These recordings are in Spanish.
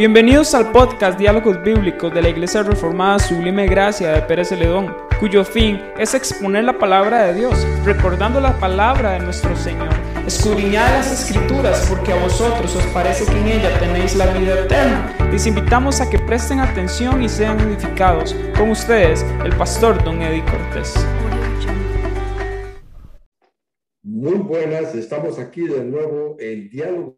Bienvenidos al podcast Diálogos Bíblicos de la Iglesia Reformada Sublime Gracia de Pérez Celedón, cuyo fin es exponer la palabra de Dios, recordando la palabra de nuestro Señor. Escudriñad las Escrituras, porque a vosotros os parece que en ella tenéis la vida eterna. Les invitamos a que presten atención y sean edificados. Con ustedes, el pastor Don Eddie Cortés. Muy buenas, estamos aquí de nuevo en Diálogos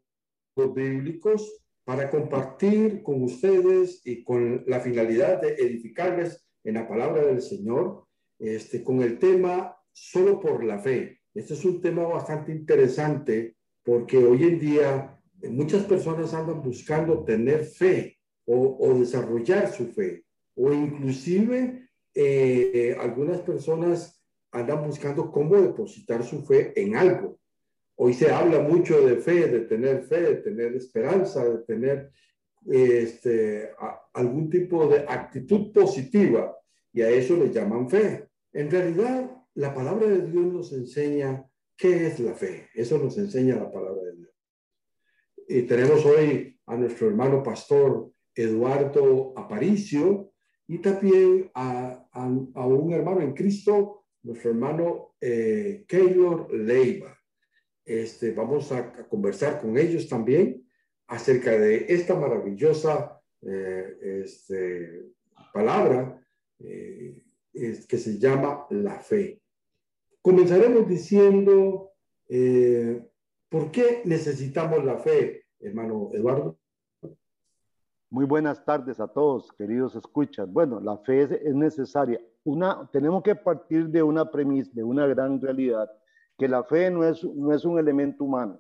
Bíblicos para compartir con ustedes y con la finalidad de edificarles en la palabra del Señor, este, con el tema solo por la fe. Este es un tema bastante interesante porque hoy en día muchas personas andan buscando tener fe o, desarrollar su fe, o inclusive eh, algunas personas andan buscando cómo depositar su fe en algo. Hoy se habla mucho de fe, de tener fe, de tener esperanza, de tener este, algún tipo de actitud positiva y a eso le llaman fe. En realidad, la palabra de Dios nos enseña qué es la fe. Eso nos enseña la palabra de Dios. Y tenemos hoy a nuestro hermano pastor Eduardo Aparicio y también a, a, un hermano en Cristo, nuestro hermano eh, Keylor Leiva. Este, vamos a, conversar con ellos también acerca de esta maravillosa eh, este, palabra eh, que se llama la fe. Comenzaremos diciendo, eh, ¿por qué necesitamos la fe, hermano Eduardo? Muy buenas tardes a todos, queridos escuchas. Bueno, la fe es, es necesaria. Una, tenemos que partir de una premisa, de una gran realidad, que la fe no es, no es un elemento humano.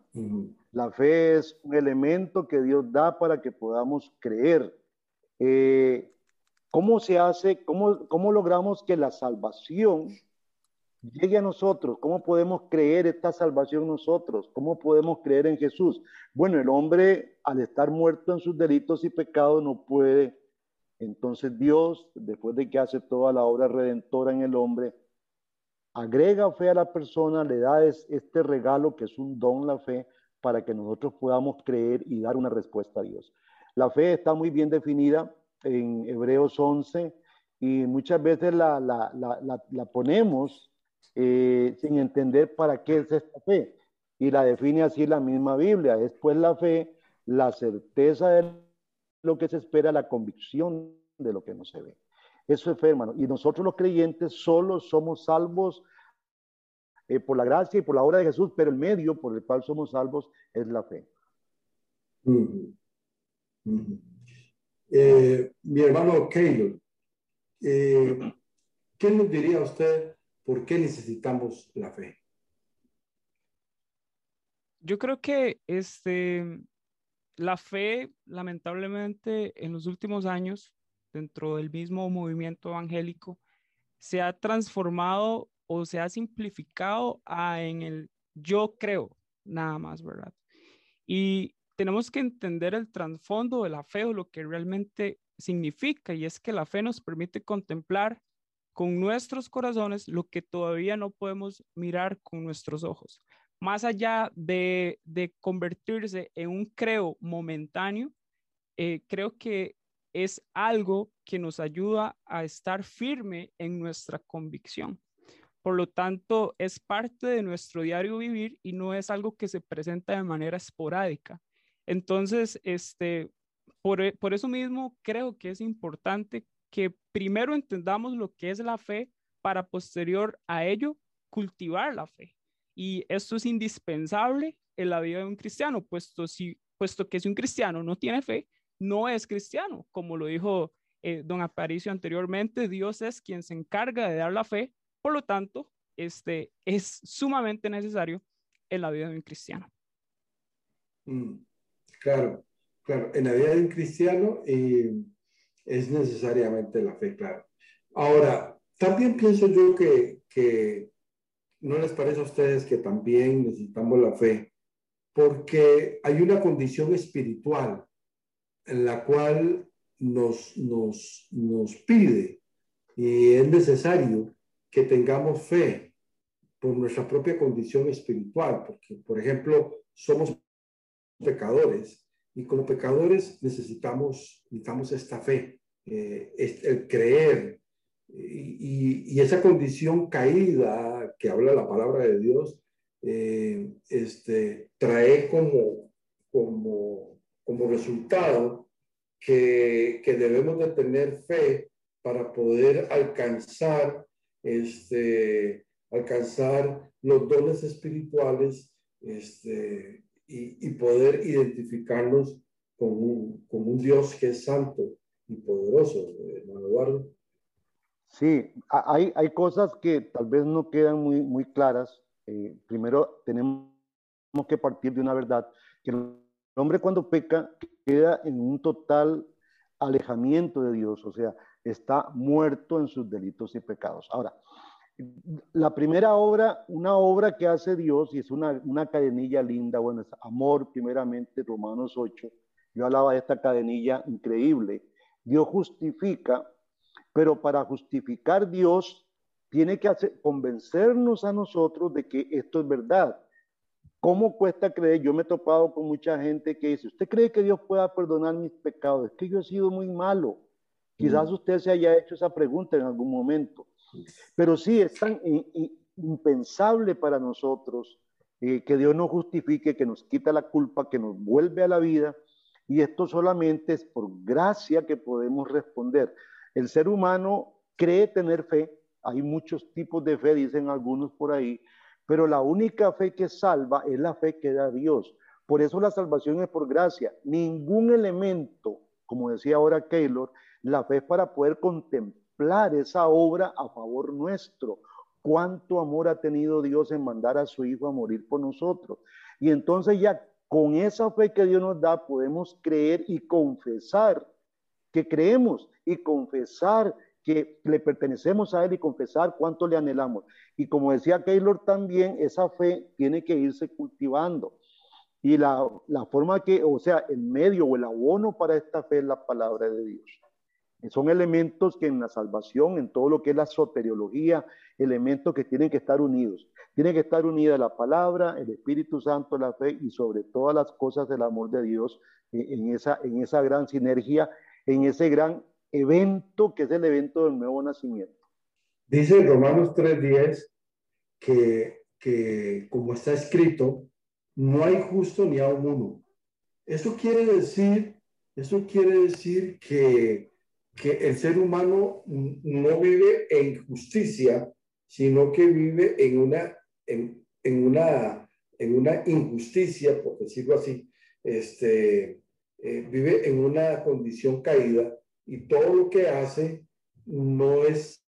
La fe es un elemento que Dios da para que podamos creer. Eh, ¿Cómo se hace, cómo, cómo logramos que la salvación llegue a nosotros? ¿Cómo podemos creer esta salvación nosotros? ¿Cómo podemos creer en Jesús? Bueno, el hombre al estar muerto en sus delitos y pecados no puede. Entonces Dios, después de que hace toda la obra redentora en el hombre, agrega fe a la persona, le da este regalo que es un don, la fe, para que nosotros podamos creer y dar una respuesta a Dios. La fe está muy bien definida en Hebreos 11 y muchas veces la, ponemos eh, sin entender para qué es esta fe. Y la define así la misma Biblia. Es pues la fe, la certeza de lo que se espera, la convicción de lo que no se ve. Eso es fe, hermano. Y nosotros los creyentes solo somos salvos eh, por la gracia y por la obra de Jesús, pero el medio por el cual somos salvos es la fe. Eh, mi hermano Keylor, eh, ¿qué nos diría usted por qué necesitamos la fe? Yo creo que este, la fe, lamentablemente, en los últimos años dentro del mismo movimiento evangélico se ha transformado o se ha simplificado a en el yo creo, nada más, ¿verdad? Y tenemos que entender el trasfondo de la fe o lo que realmente significa, y es que la fe nos permite contemplar con nuestros corazones lo que todavía no podemos mirar con nuestros ojos. Más allá de, de convertirse en un creo momentáneo, eh, creo que es algo que nos ayuda a estar firme en nuestra convicción. Por lo tanto, es parte de nuestro diario vivir y no es algo que se presenta de manera esporádica. Entonces, este, por, e, por eso mismo creo que es importante que primero entendamos lo que es la fe para posterior a ello cultivar la fe. Y esto es indispensable en la vida de un cristiano, puesto, si, puesto que si un cristiano no tiene fe, no es cristiano. Como lo dijo eh, don Aparicio anteriormente, Dios es quien se encarga de dar la fe, por lo tanto, este, es sumamente necesario en la vida de un cristiano. Mm, claro, claro, en la vida de un cristiano eh, es necesariamente la fe, claro. Ahora, también pienso yo que, que no les parece a ustedes que también necesitamos la fe, porque hay una condición espiritual en la cual nos, nos, nos pide y es necesario que tengamos fe por nuestra propia condición espiritual, porque, por ejemplo, somos pecadores Y como pecadores necesitamos, necesitamos esta fe, eh, el creer. Y, y, esa condición caída que habla la palabra de Dios, eh, este, trae como, como, como resultado que, que debemos de tener fe para poder alcanzar, este, alcanzar los dones espirituales este, y, y poder identificarnos con un, con un, Dios que es santo y poderoso, hermano Eduardo. Sí, hay, hay cosas que tal vez no quedan muy, muy claras. Eh, primero, tenemos que partir de una verdad, que el hombre cuando peca queda en un total alejamiento de Dios, o sea, está muerto en sus delitos y pecados. Ahora, la primera obra, una obra que hace Dios, y es una, una cadenilla linda, bueno, es amor, primeramente, Romanos 8. Yo hablaba de esta cadenilla increíble. Dios justifica, pero para justificar Dios tiene que hacer, convencernos a nosotros de que esto es verdad. ¿Cómo cuesta creer? Yo me he topado con mucha gente que dice, ¿usted cree que Dios pueda perdonar mis pecados? Es que yo he sido muy malo. Quizás mm. usted se haya hecho esa pregunta en algún momento. Pero sí, es tan impensable para nosotros eh, que Dios nos justifique, que nos quita la culpa, que nos vuelve a la vida. Y esto solamente es por gracia que podemos responder. El ser humano cree tener fe. Hay muchos tipos de fe, dicen algunos por ahí. Pero la única fe que salva es la fe que da Dios. Por eso la salvación es por gracia. Ningún elemento, como decía ahora Keylor, la fe es para poder contemplar esa obra a favor nuestro. Cuánto amor ha tenido Dios en mandar a su Hijo a morir por nosotros. Y entonces ya con esa fe que Dios nos da podemos creer y confesar que creemos y confesar que le pertenecemos a Él y confesar cuánto le anhelamos. Y como decía Keylor también, esa fe tiene que irse cultivando. Y la, la forma que, o sea, el medio o el abono para esta fe es la palabra de Dios. Son elementos que en la salvación, en todo lo que es la soteriología, elementos que tienen que estar unidos. Tiene que estar unida la palabra, el Espíritu Santo, la fe y sobre todas las cosas el amor de Dios en esa, en esa gran sinergia, en ese gran evento que es el evento del nuevo nacimiento. Dice en Romanos 3.10 que, que como está escrito, no hay justo ni a uno. Eso quiere decir, eso quiere decir que que el ser humano no vive en justicia, sino que vive en una, en, una, en una injusticia, por decirlo así, este, eh, vive en una condición caída y todo lo que hace no es,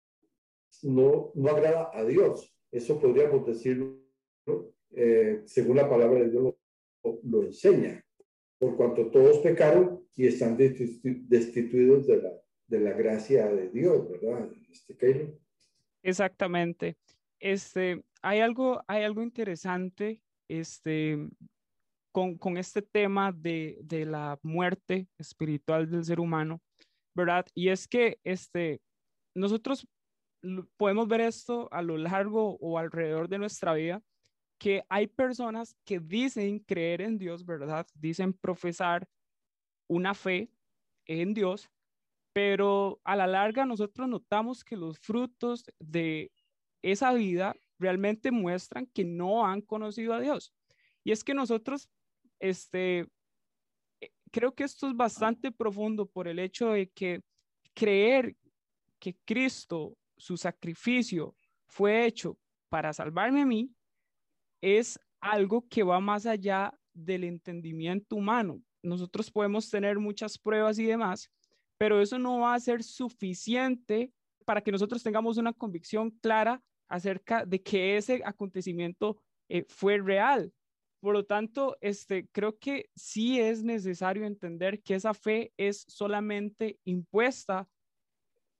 no, no agrada a Dios. Eso podríamos decirlo eh, según la palabra de Dios lo, enseña, por cuanto todos pecaron y están destituidos de la, de la gracia de Dios, ¿verdad? Este, Exactamente. Este, hay algo, hay algo interesante este, con, con este tema de, de, la muerte espiritual del ser humano, ¿verdad? Y es que este, nosotros podemos ver esto a lo largo o alrededor de nuestra vida, que hay personas que dicen creer en Dios, ¿verdad? Dicen profesar una fe en Dios, pero a la larga nosotros notamos que los frutos de esa vida realmente muestran que no han conocido a Dios. Y es que nosotros, este, creo que esto es bastante profundo por el hecho de que creer que Cristo, su sacrificio, fue hecho para salvarme a mí, es algo que va más allá del entendimiento humano. Nosotros podemos tener muchas pruebas y demás, pero eso no va a ser suficiente para que nosotros tengamos una convicción clara acerca de que ese acontecimiento eh, fue real. Por lo tanto, este, creo que sí es necesario entender que esa fe es solamente impuesta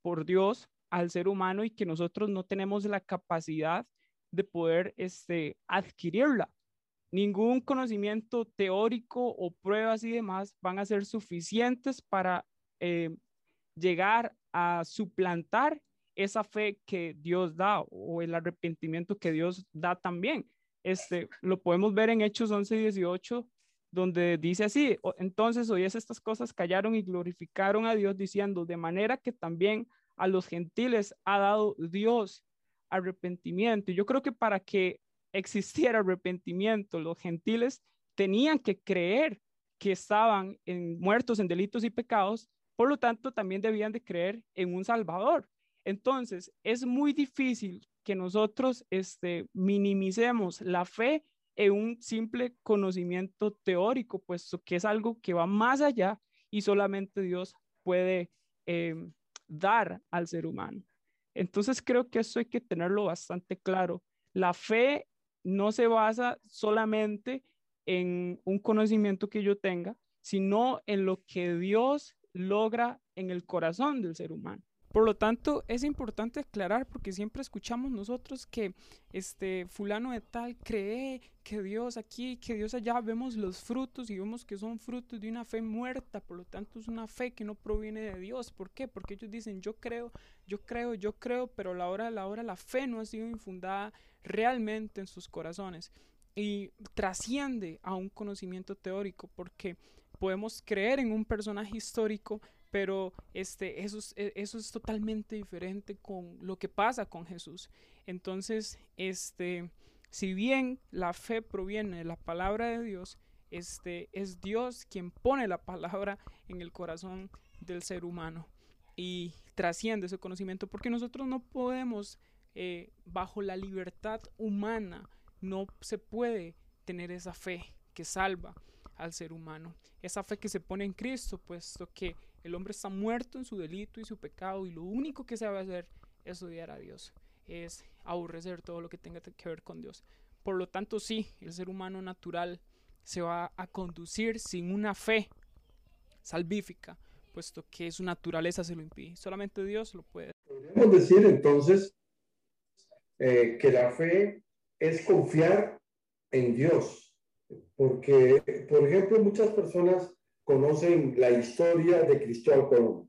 por Dios al ser humano y que nosotros no tenemos la capacidad de poder este, adquirirla. Ningún conocimiento teórico o pruebas y demás van a ser suficientes para eh, llegar a suplantar esa fe que Dios da o el arrepentimiento que Dios da también. Este, lo podemos ver en Hechos 11 y 18, donde dice así, entonces oyes estas cosas, callaron y glorificaron a Dios diciendo, de manera que también a los gentiles ha dado Dios arrepentimiento. Yo creo que para que existiera arrepentimiento, los gentiles tenían que creer que estaban en, muertos en delitos y pecados, por lo tanto también debían de creer en un Salvador. Entonces, es muy difícil que nosotros este, minimicemos la fe en un simple conocimiento teórico, puesto que es algo que va más allá y solamente Dios puede em, dar al ser humano. Entonces creo que eso hay que tenerlo bastante claro. La fe no se basa solamente en un conocimiento que yo tenga, sino en lo que Dios logra en el corazón del ser humano. Por lo tanto, es importante aclarar porque siempre escuchamos nosotros que este fulano de tal cree que Dios aquí, que Dios allá, vemos los frutos y vemos que son frutos de una fe muerta, por lo tanto es una fe que no proviene de Dios. ¿Por qué? Porque ellos dicen, yo creo, yo creo, yo creo, pero a la hora de la hora la fe no ha sido infundada realmente en sus corazones y trasciende a un conocimiento teórico porque podemos creer en un personaje histórico pero este, eso, es, e, eso es totalmente diferente con lo que pasa con Jesús. Entonces, este, si bien la fe proviene de la palabra de Dios, este, es Dios quien pone la palabra en el corazón del ser humano y trasciende ese conocimiento, porque nosotros no podemos, eh, bajo la libertad humana, no se puede tener esa fe que salva al ser humano, esa fe que se pone en Cristo, puesto que el hombre está muerto en su delito y su pecado y lo único que sabe hacer es odiar a Dios, es aborrecer todo lo que tenga que ver con Dios. Por lo tanto, sí, el ser humano natural se va a conducir sin una fe salvífica, puesto que su naturaleza se lo impide. Solamente Dios lo puede. Podríamos decir entonces eh, que la fe es confiar en Dios, porque, por ejemplo, muchas personas conocen la historia de Cristóbal Colón,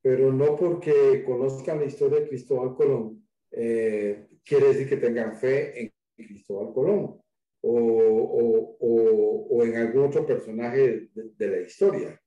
pero no porque conozcan la historia de Cristóbal Colón eh, quiere decir que tengan fe en Cristóbal Colón o, o, o, en algún otro personaje de, la historia.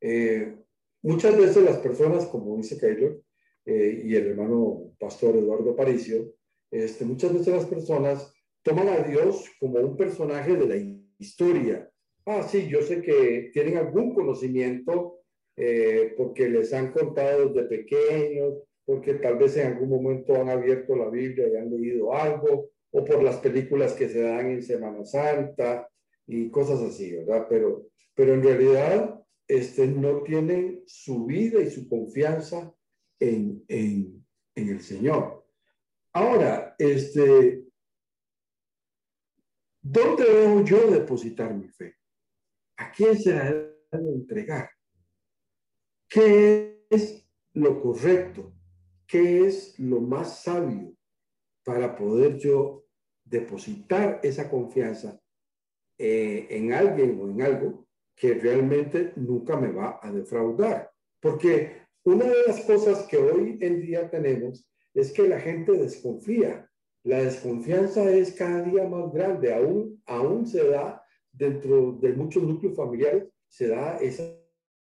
Eh, muchas veces las personas, como dice Keylor eh, y el hermano pastor Eduardo Aparicio, este, muchas veces las personas toman a Dios como un personaje de la historia, Ah, sí, yo sé que tienen algún conocimiento eh, porque les han contado desde pequeños, porque tal vez en algún momento han abierto la Biblia y han leído algo, o por las películas que se dan en Semana Santa y cosas así, ¿verdad? Pero, pero en realidad este, no tienen su vida y su confianza en, en, el Señor. Ahora, este, ¿dónde debo yo depositar mi fe? ¿A quién se la debe entregar? ¿Qué es lo correcto? ¿Qué es lo más sabio para poder yo depositar esa confianza eh, en alguien o en algo que realmente nunca me va a defraudar? Porque una de las cosas que hoy en día tenemos es que la gente desconfía. La desconfianza es cada día más grande, aún, aún se da dentro de muchos núcleos familiares se da esa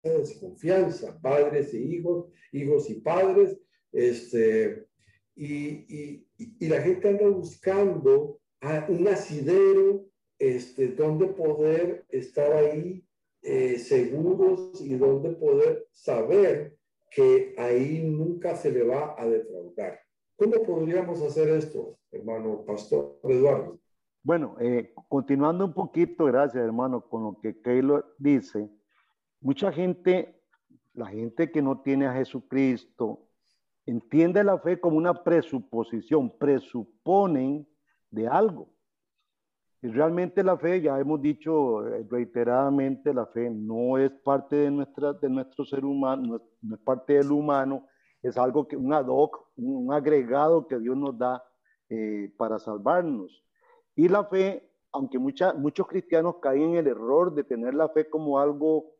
desconfianza, padres e hijos, hijos y padres, este, y, y, la gente anda buscando un asidero este, donde poder estar ahí eh, seguros y donde poder saber que ahí nunca se le va a defraudar. ¿Cómo podríamos hacer esto, hermano Pastor Eduardo? Bueno, eh, continuando un poquito, gracias hermano, con lo que Keylor dice, mucha gente, la gente que no tiene a Jesucristo, entiende la fe como una presuposición, presuponen de algo. Y realmente la fe, ya hemos dicho eh, reiteradamente, la fe no es parte de, nuestra, de nuestro ser humano, no es, parte del humano, es algo que un ad hoc, un, agregado que Dios nos da eh, para salvarnos. Y la fe, aunque muchos cristianos caen en el error de tener la fe como algo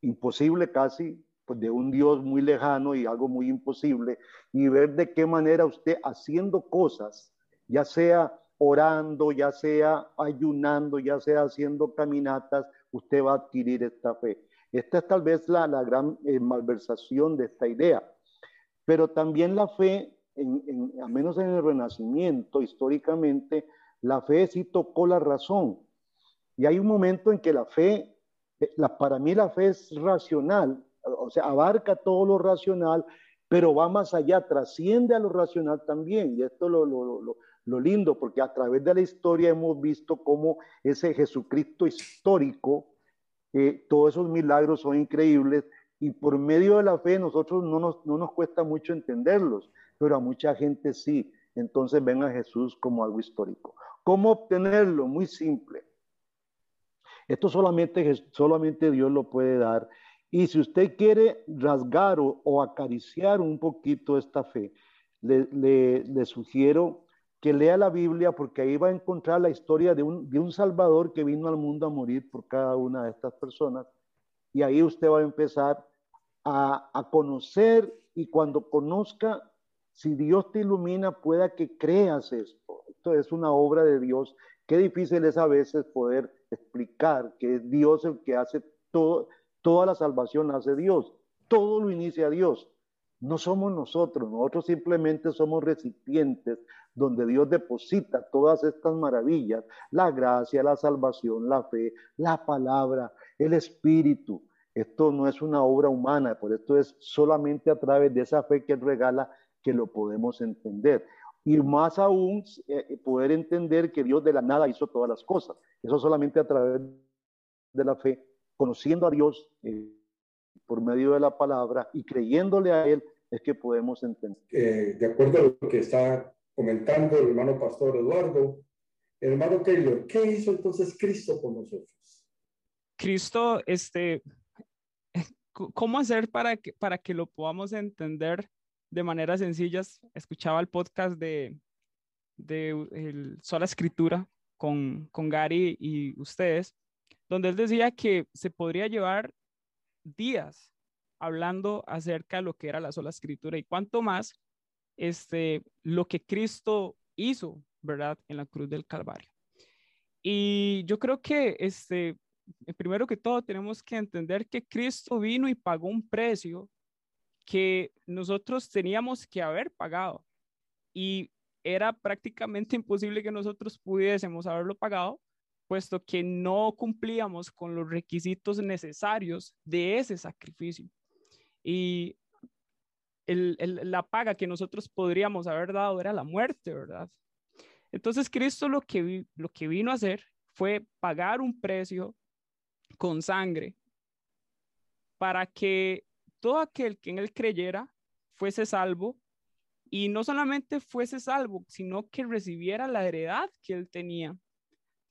imposible casi, pues de un Dios muy lejano y algo muy imposible, y ver de qué manera usted haciendo cosas, ya sea orando, ya sea ayunando, ya sea haciendo caminatas, usted va a adquirir esta fe. Esta es tal vez la, la gran eh, malversación de esta idea. Pero también la fe, en, al menos en el Renacimiento, históricamente, la fe sí tocó la razón. Y hay un momento en que la fe, eh, la, para mí la fe es racional, o sea, abarca todo lo racional, pero va más allá, trasciende a lo racional también. Y esto lo, lo, lo, lo lindo, porque a través de la historia hemos visto cómo ese Jesucristo histórico, eh, todos esos milagros son increíbles y por medio de la fe nosotros no nos, no nos cuesta mucho entenderlos, pero a mucha gente sí. Entonces ven a Jesús como algo histórico. ¿Cómo obtenerlo? Muy simple. Esto solamente, solamente Dios lo puede dar. Y si usted quiere rasgar o, acariciar un poquito esta fe, le, le, le sugiero que lea la Biblia porque ahí va a encontrar la historia de un, de un Salvador que vino al mundo a morir por cada una de estas personas. Y ahí usted va a empezar a, a conocer y cuando conozca, si Dios te ilumina, pueda que creas esto. Esto es una obra de Dios. Qué difícil es a veces poder explicar que es Dios el que hace todo, toda la salvación hace Dios. Todo lo inicia Dios. No somos nosotros, nosotros simplemente somos recipientes donde Dios deposita todas estas maravillas, la gracia, la salvación, la fe, la palabra, el espíritu. Esto no es una obra humana, por esto es solamente a través de esa fe que Él regala que lo podemos entender. Y más aún, eh, poder entender que Dios de la nada hizo todas las cosas. Eso solamente a través de la fe, conociendo a Dios eh, por medio de la palabra y creyéndole a Él, es que podemos entender. Eh, de acuerdo a lo que está comentando el hermano pastor Eduardo. Hermano Taylor, ¿qué hizo entonces Cristo con nosotros? Cristo, este, ¿cómo hacer para que, para que lo podamos entender de manera sencilla? Escuchaba el podcast de, de el Sola Escritura con, con Gary y ustedes, donde él decía que se podría llevar días hablando acerca de lo que era la sola escritura y cuánto más este, lo que Cristo hizo, ¿verdad? En la cruz del Calvario. Y yo creo que, este, primero que todo, tenemos que entender que Cristo vino y pagó un precio que nosotros teníamos que haber pagado. Y era prácticamente imposible que nosotros pudiésemos haberlo pagado, puesto que no cumplíamos con los requisitos necesarios de ese sacrificio. Y la paga que nosotros podríamos haber dado era la muerte, ¿verdad? Entonces Cristo lo que, lo que vino a hacer fue pagar un precio con sangre para que todo aquel que en él creyera fuese salvo y no solamente fuese salvo, sino que recibiera la heredad que él tenía,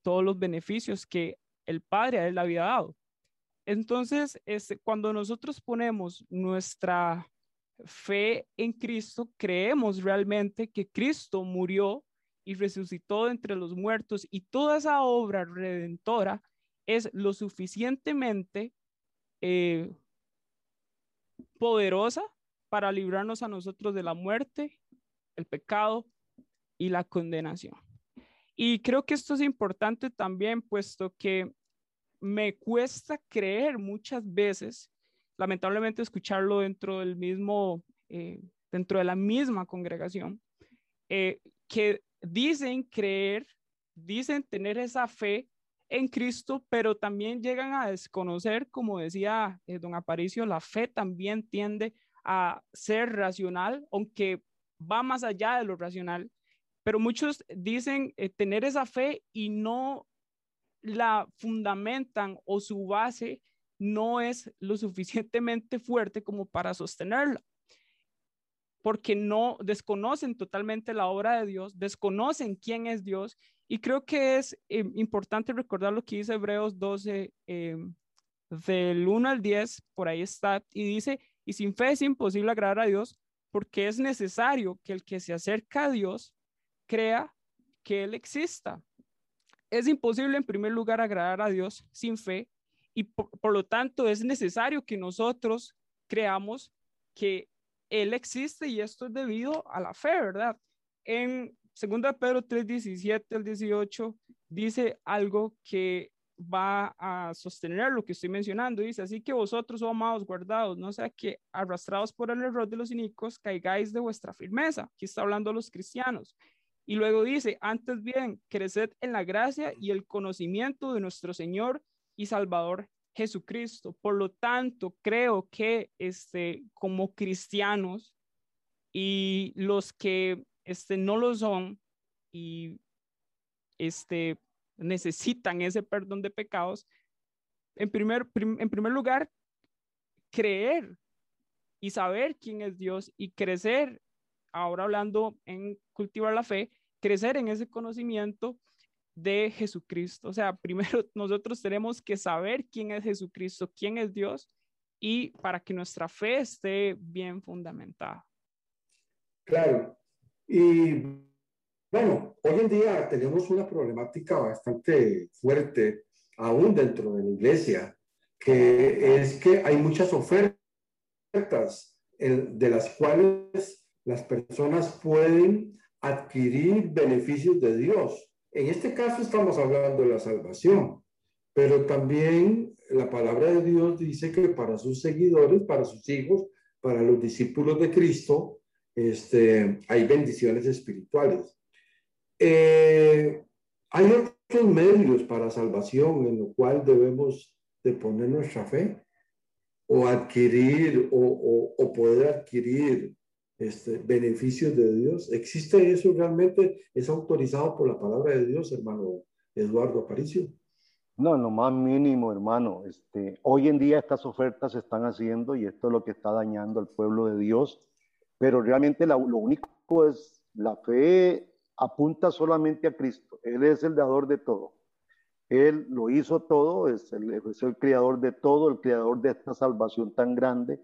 todos los beneficios que el Padre a él le había dado. Entonces, este, cuando nosotros ponemos nuestra fe en Cristo, creemos realmente que Cristo murió y resucitó entre los muertos y toda esa obra redentora es lo suficientemente eh, poderosa para librarnos a nosotros de la muerte, el pecado y la condenación. Y creo que esto es importante también, puesto que me cuesta creer muchas veces lamentablemente escucharlo dentro del mismo, eh, dentro de la misma congregación, eh, que dicen creer, dicen tener esa fe en Cristo, pero también llegan a desconocer, como decía eh, don Aparicio, la fe también tiende a ser racional, aunque va más allá de lo racional, pero muchos dicen tener esa fe y no la fundamentan o su base no es lo suficientemente fuerte como para sostenerla, porque no desconocen totalmente la obra de Dios, desconocen quién es Dios, y creo que es eh, importante recordar lo que dice Hebreos 12, eh, del 1 al 10, por ahí está, y dice, y sin fe es imposible agradar a Dios, porque es necesario que el que se acerca a Dios crea que Él exista. Es imposible en primer lugar agradar a Dios sin fe, y por, lo tanto es necesario que nosotros creamos que Él existe y esto es debido a la fe, ¿verdad? En 2 Pedro 3, 17 al 18 dice algo que va a sostener lo que estoy mencionando. Dice, así que vosotros, oh amados, guardados, no sea que arrastrados por el error de los inicuos, caigáis de vuestra firmeza. Aquí está hablando los cristianos. Y luego dice, antes bien, creced en la gracia y el conocimiento de nuestro Señor y Salvador Jesucristo. Por lo tanto, creo que este, como cristianos y los que este, no lo son y este, necesitan ese perdón de pecados, en primer, en primer lugar, creer y saber quién es Dios y crecer, ahora hablando en cultivar la fe, crecer en ese conocimiento de Jesucristo. O sea, primero nosotros tenemos que saber quién es Jesucristo, quién es Dios y para que nuestra fe esté bien fundamentada. Claro. Y bueno, hoy en día tenemos una problemática bastante fuerte, aún dentro de la iglesia, que es que hay muchas ofertas de las cuales las personas pueden adquirir beneficios de Dios. En este caso estamos hablando de la salvación, pero también la palabra de Dios dice que para sus seguidores, para sus hijos, para los discípulos de Cristo, este, hay bendiciones espirituales. Eh, hay otros medios para salvación en lo cual debemos de poner nuestra fe o adquirir o, o poder adquirir este, beneficios de Dios. ¿Existe eso realmente? ¿Es autorizado por la palabra de Dios, hermano Eduardo Aparicio? No, lo más mínimo, hermano. Este, hoy en día estas ofertas se están haciendo y esto es lo que está dañando al pueblo de Dios, pero realmente lo único es la fe apunta solamente a Cristo. Él es el dador de todo. Él lo hizo todo, es el, es el creador de todo, el creador de esta salvación tan grande.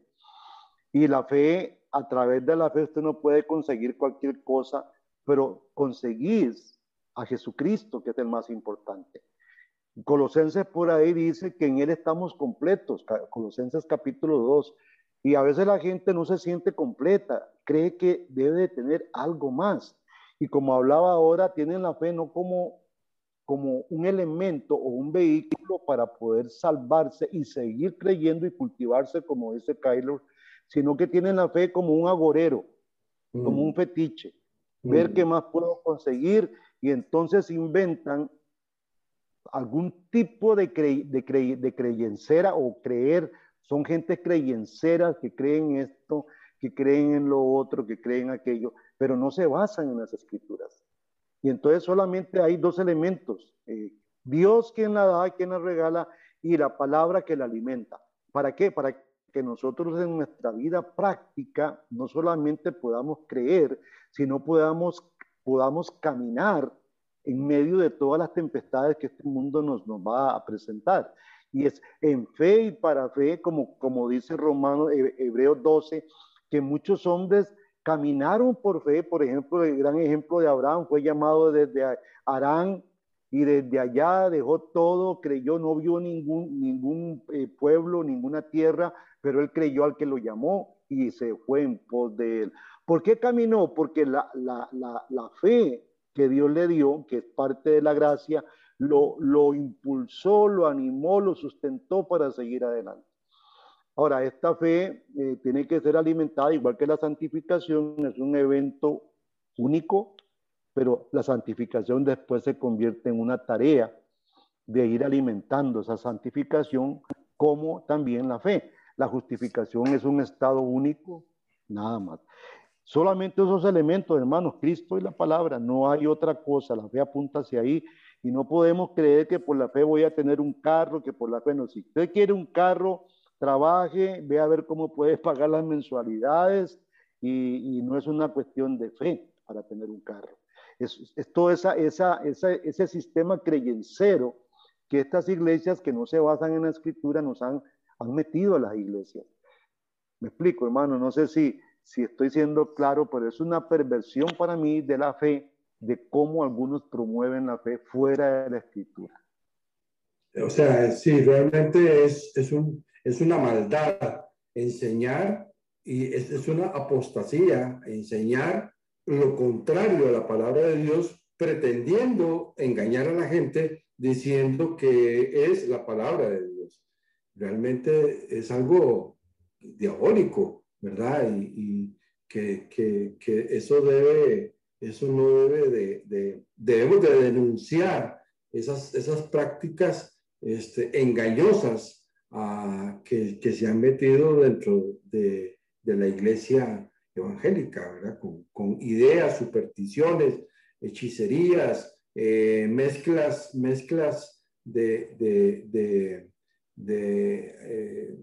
Y la fe a través de la fe usted no puede conseguir cualquier cosa, pero conseguís a Jesucristo, que es el más importante. Colosenses por ahí dice que en Él estamos completos, Colosenses capítulo 2, y a veces la gente no se siente completa, cree que debe de tener algo más. Y como hablaba ahora, tienen la fe no como, como un elemento o un vehículo para poder salvarse y seguir creyendo y cultivarse, como dice Kyler, sino que tienen la fe como un agorero, como un mm. fetiche, ver mm. qué más puedo conseguir y entonces inventan algún tipo de, de, de creyencera o creer, son gente creyenceras que creen esto, que creen en lo otro, que creen aquello, pero no se basan en las escrituras. Y entonces solamente hay dos elementos, eh, Dios quien la da, quien la regala, y la palabra que la alimenta. ¿Para qué? Para que nosotros en nuestra vida práctica no solamente podamos creer, sino podamos, podamos caminar en medio de todas las tempestades que este mundo nos, nos va a presentar. Y es en fe y para fe, como, como dice Romano, Hebreos 12, que muchos hombres caminaron por fe. Por ejemplo, el gran ejemplo de Abraham fue llamado desde Arán y desde allá dejó todo, creyó, no vio ningún, ningún eh, pueblo, ninguna tierra, pero él creyó al que lo llamó y se fue en pos de él. ¿Por qué caminó? Porque la, la, la fe que Dios le dio, que es parte de la gracia, lo, lo impulsó, lo animó, lo sustentó para seguir adelante. Ahora, esta fe eh, tiene que ser alimentada, igual que la santificación, es un evento único, pero la santificación después se convierte en una tarea de ir alimentando esa santificación como también la fe. La justificación es un estado único, nada más. Solamente esos elementos, hermanos, Cristo y la palabra, no hay otra cosa, la fe apunta hacia ahí y no podemos creer que por la fe voy a tener un carro, que por la fe no. Si usted quiere un carro, trabaje, ve a ver cómo puede pagar las mensualidades y, y no es una cuestión de fe para tener un carro. Es, todo esa, esa, ese sistema creyencero que estas iglesias que no se basan en la escritura nos han, han metido a las iglesias. Me explico, hermano, no sé si, si estoy siendo claro, pero es una perversión para mí de la fe, de cómo algunos promueven la fe fuera de la escritura. O sea, sí, realmente es, es, un, es una maldad enseñar y es, es una apostasía enseñar lo contrario a la palabra de Dios pretendiendo engañar a la gente diciendo que es la palabra de Dios. Realmente es algo diabólico, ¿verdad? Y, que, eso debe, eso no debe de, debemos de denunciar esas, esas prácticas este, engañosas ah, que, se han metido dentro de, la iglesia evangélica, ¿verdad? Con, ideas, supersticiones, hechicerías, eh, mezclas, mezclas de, de, eh,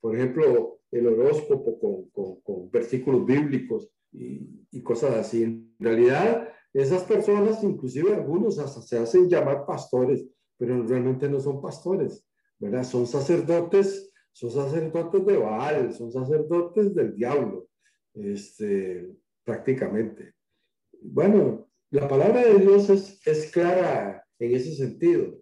por ejemplo, el horóscopo con, versículos bíblicos y, cosas así. En realidad, esas personas, inclusive algunos hasta se hacen llamar pastores, pero realmente no son pastores, ¿verdad? Son sacerdotes, son sacerdotes de Baal, son sacerdotes del diablo, este, prácticamente. Bueno, la palabra de Dios es, es clara en ese sentido.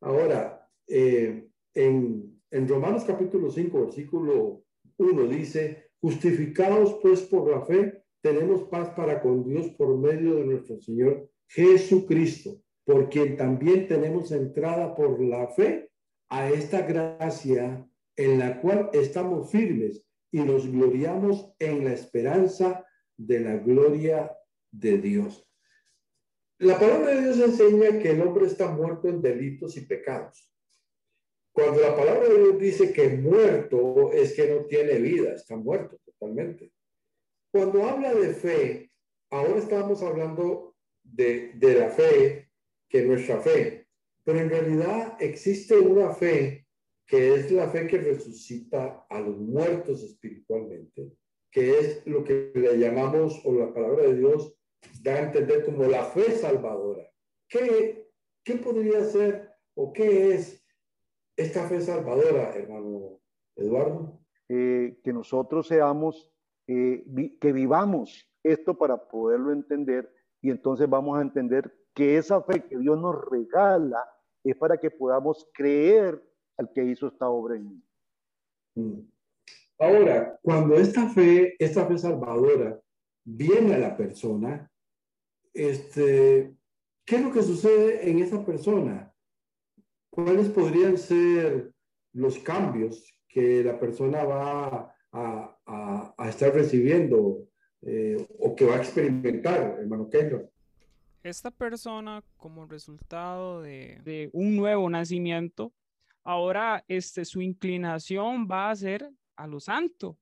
Ahora, eh, en, en Romanos capítulo 5, versículo 1 dice, justificados pues por la fe, tenemos paz para con Dios por medio de nuestro Señor Jesucristo, por quien también tenemos entrada por la fe a esta gracia en la cual estamos firmes y nos gloriamos en la esperanza de la gloria de Dios. La palabra de Dios enseña que el hombre está muerto en delitos y pecados. Cuando la palabra de Dios dice que muerto es que no tiene vida, está muerto totalmente. Cuando habla de fe, ahora estamos hablando de, de la fe, que nuestra fe, pero en realidad existe una fe que es la fe que resucita a los muertos espiritualmente, que es lo que le llamamos, o la palabra de Dios da a entender como la fe salvadora. ¿Qué, qué podría ser o qué es esta fe salvadora, hermano Eduardo? Eh, que nosotros seamos, eh, que vivamos esto para poderlo entender y entonces vamos a entender que esa fe que Dios nos regala es para que podamos creer al que hizo esta obra en mí. Mm. Ahora, cuando esta fe, esta fe salvadora viene a la persona, este, ¿qué es lo que sucede en esa persona? ¿cuáles podrían ser los cambios que la persona va a, estar recibiendo eh, o que va a experimentar, hermano Kendra? Esta persona, como resultado de, un nuevo nacimiento, ahora este, su inclinación va a ser a lo santo.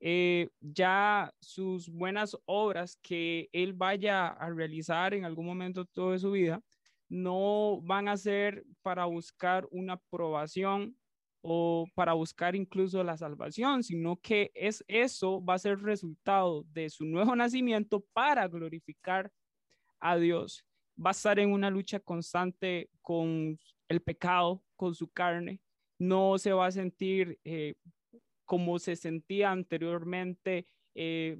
Eh, ya sus buenas obras que él vaya a realizar en algún momento de su vida, no van a ser para buscar una aprobación o para buscar incluso la salvación, sino que es eso va a ser resultado de su nuevo nacimiento para glorificar a Dios. Va a estar en una lucha constante con el pecado, con su carne. No se va a sentir eh, como se sentía anteriormente, eh,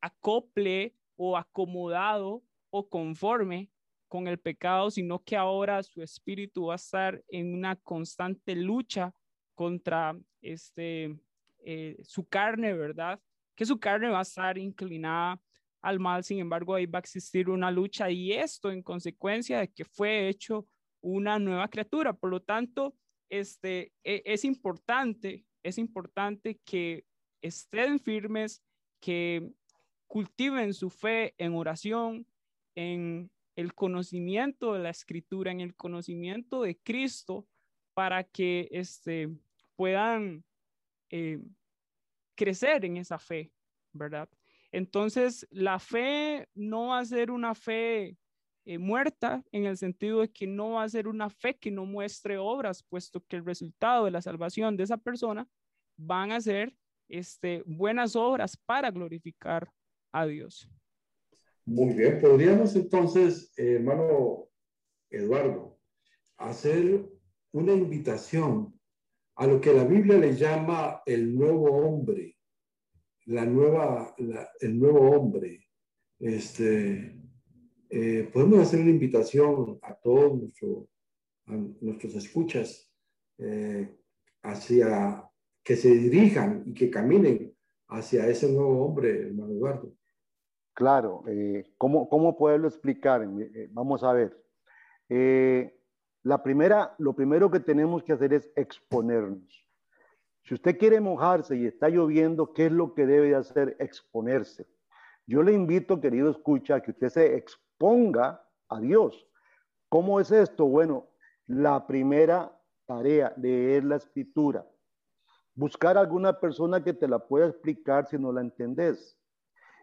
acople o acomodado o conforme con el pecado, sino que ahora su espíritu va a estar en una constante lucha contra este, eh, su carne, ¿verdad? Que su carne va a estar inclinada al mal, sin embargo, ahí va a existir una lucha y esto en consecuencia de que fue hecho una nueva criatura. Por lo tanto, este, e, es importante, es importante que estén firmes, que cultiven su fe en oración, en el conocimiento de la escritura, en el conocimiento de Cristo, para que este, puedan eh, crecer en esa fe, ¿verdad? Entonces, la fe no va a ser una fe eh, muerta en el sentido de que no va a ser una fe que no muestre obras, puesto que el resultado de la salvación de esa persona van a ser este, buenas obras para glorificar a Dios. Muy bien, podríamos entonces, hermano Eduardo, hacer una invitación a lo que la Biblia le llama el nuevo hombre, la nueva, el nuevo hombre. Este, eh, podemos hacer una invitación a todos nuestros escuchas eh, hacia que se dirijan y que caminen hacia ese nuevo hombre, hermano Eduardo. Claro, eh, ¿cómo, ¿cómo, poderlo explicar? Eh, vamos a ver. Eh, la primera, lo primero que tenemos que hacer es exponernos. Si usted quiere mojarse y está lloviendo, ¿qué es lo que debe hacer? Exponerse. Yo le invito, querido escucha, a que usted se exponga a Dios. ¿Cómo es esto? Bueno, la primera tarea, leer la escritura. Buscar alguna persona que te la pueda explicar si no la entendés.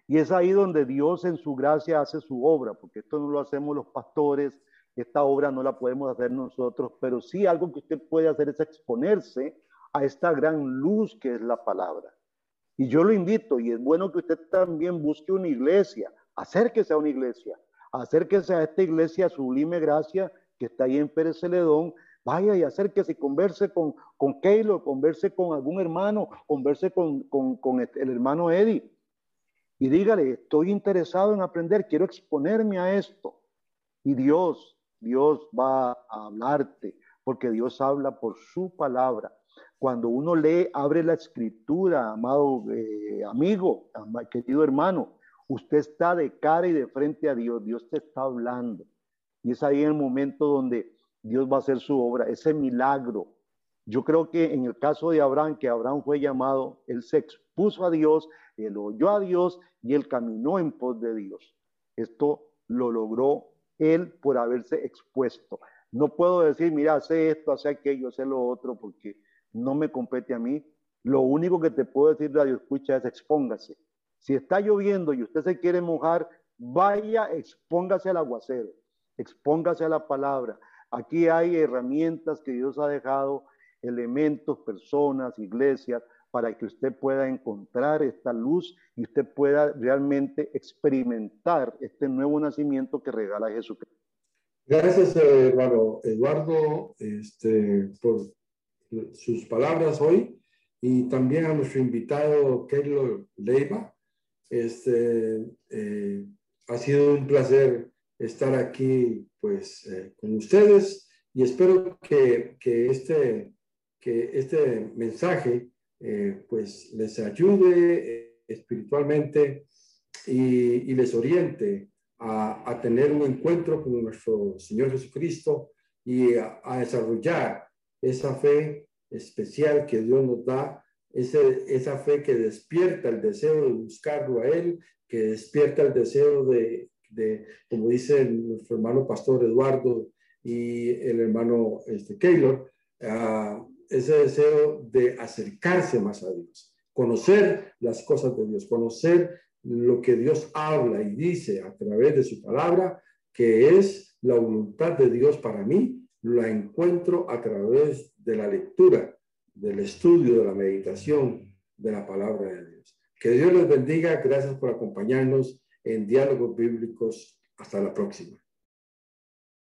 Y es ahí donde Dios en su gracia hace su obra, porque esto no lo hacemos los pastores, esta obra no la podemos hacer nosotros, pero sí algo que usted puede hacer es exponerse a esta gran luz que es la palabra. Y yo lo invito, y es bueno que usted también busque una iglesia, acérquese a una iglesia, acérquese a esta iglesia Sublime Gracia que está ahí en Pérez Celedón, vaya y acérquese y converse con, con Keylor, converse con algún hermano, converse con, con, con el hermano Eddie y dígale, estoy interesado en aprender, quiero exponerme a esto. Y Dios, Dios va a hablarte, porque Dios habla por su palabra. Cuando uno lee, abre la escritura, amado eh, amigo, querido hermano, usted está de cara y de frente a Dios, Dios te está hablando. Y es ahí el momento donde Dios va a hacer su obra, ese milagro. Yo creo que en el caso de Abraham, que Abraham fue llamado, él se expuso a Dios, él oyó a Dios y él caminó en pos de Dios. Esto lo logró él por haberse expuesto. No puedo decir, mira, hace esto, hace aquello, hace lo otro, porque no me compete a mí. Lo único que te puedo decir, Radio Escucha, es expóngase. Si está lloviendo y usted se quiere mojar, vaya, expóngase al aguacero, expóngase a la palabra. Aquí hay herramientas que Dios ha dejado, elementos, personas, iglesias, para que usted pueda encontrar esta luz y usted pueda realmente experimentar este nuevo nacimiento que regala Jesucristo. Gracias, hermano Eduardo, este, por sus palabras hoy y también a nuestro invitado, Keilo Leiva. Este, eh, ha sido un placer estar aquí pues, eh, con ustedes y espero que, que, este, que este mensaje eh, pues les ayude eh, espiritualmente y, les oriente a, tener un encuentro con nuestro Señor Jesucristo y a, desarrollar esa fe especial que Dios nos da, esa fe que despierta el deseo de buscarlo a Él, que despierta el deseo de, como dice nuestro hermano pastor Eduardo y el hermano este, Keylor, uh, ese deseo de acercarse más a Dios, conocer las cosas de Dios, conocer lo que Dios habla y dice a través de su palabra, que es la voluntad de Dios para mí, la encuentro a través de la lectura, del estudio, de la meditación de la palabra de Dios. Que Dios les bendiga. Gracias por acompañarnos en Diálogos Bíblicos. Hasta la próxima.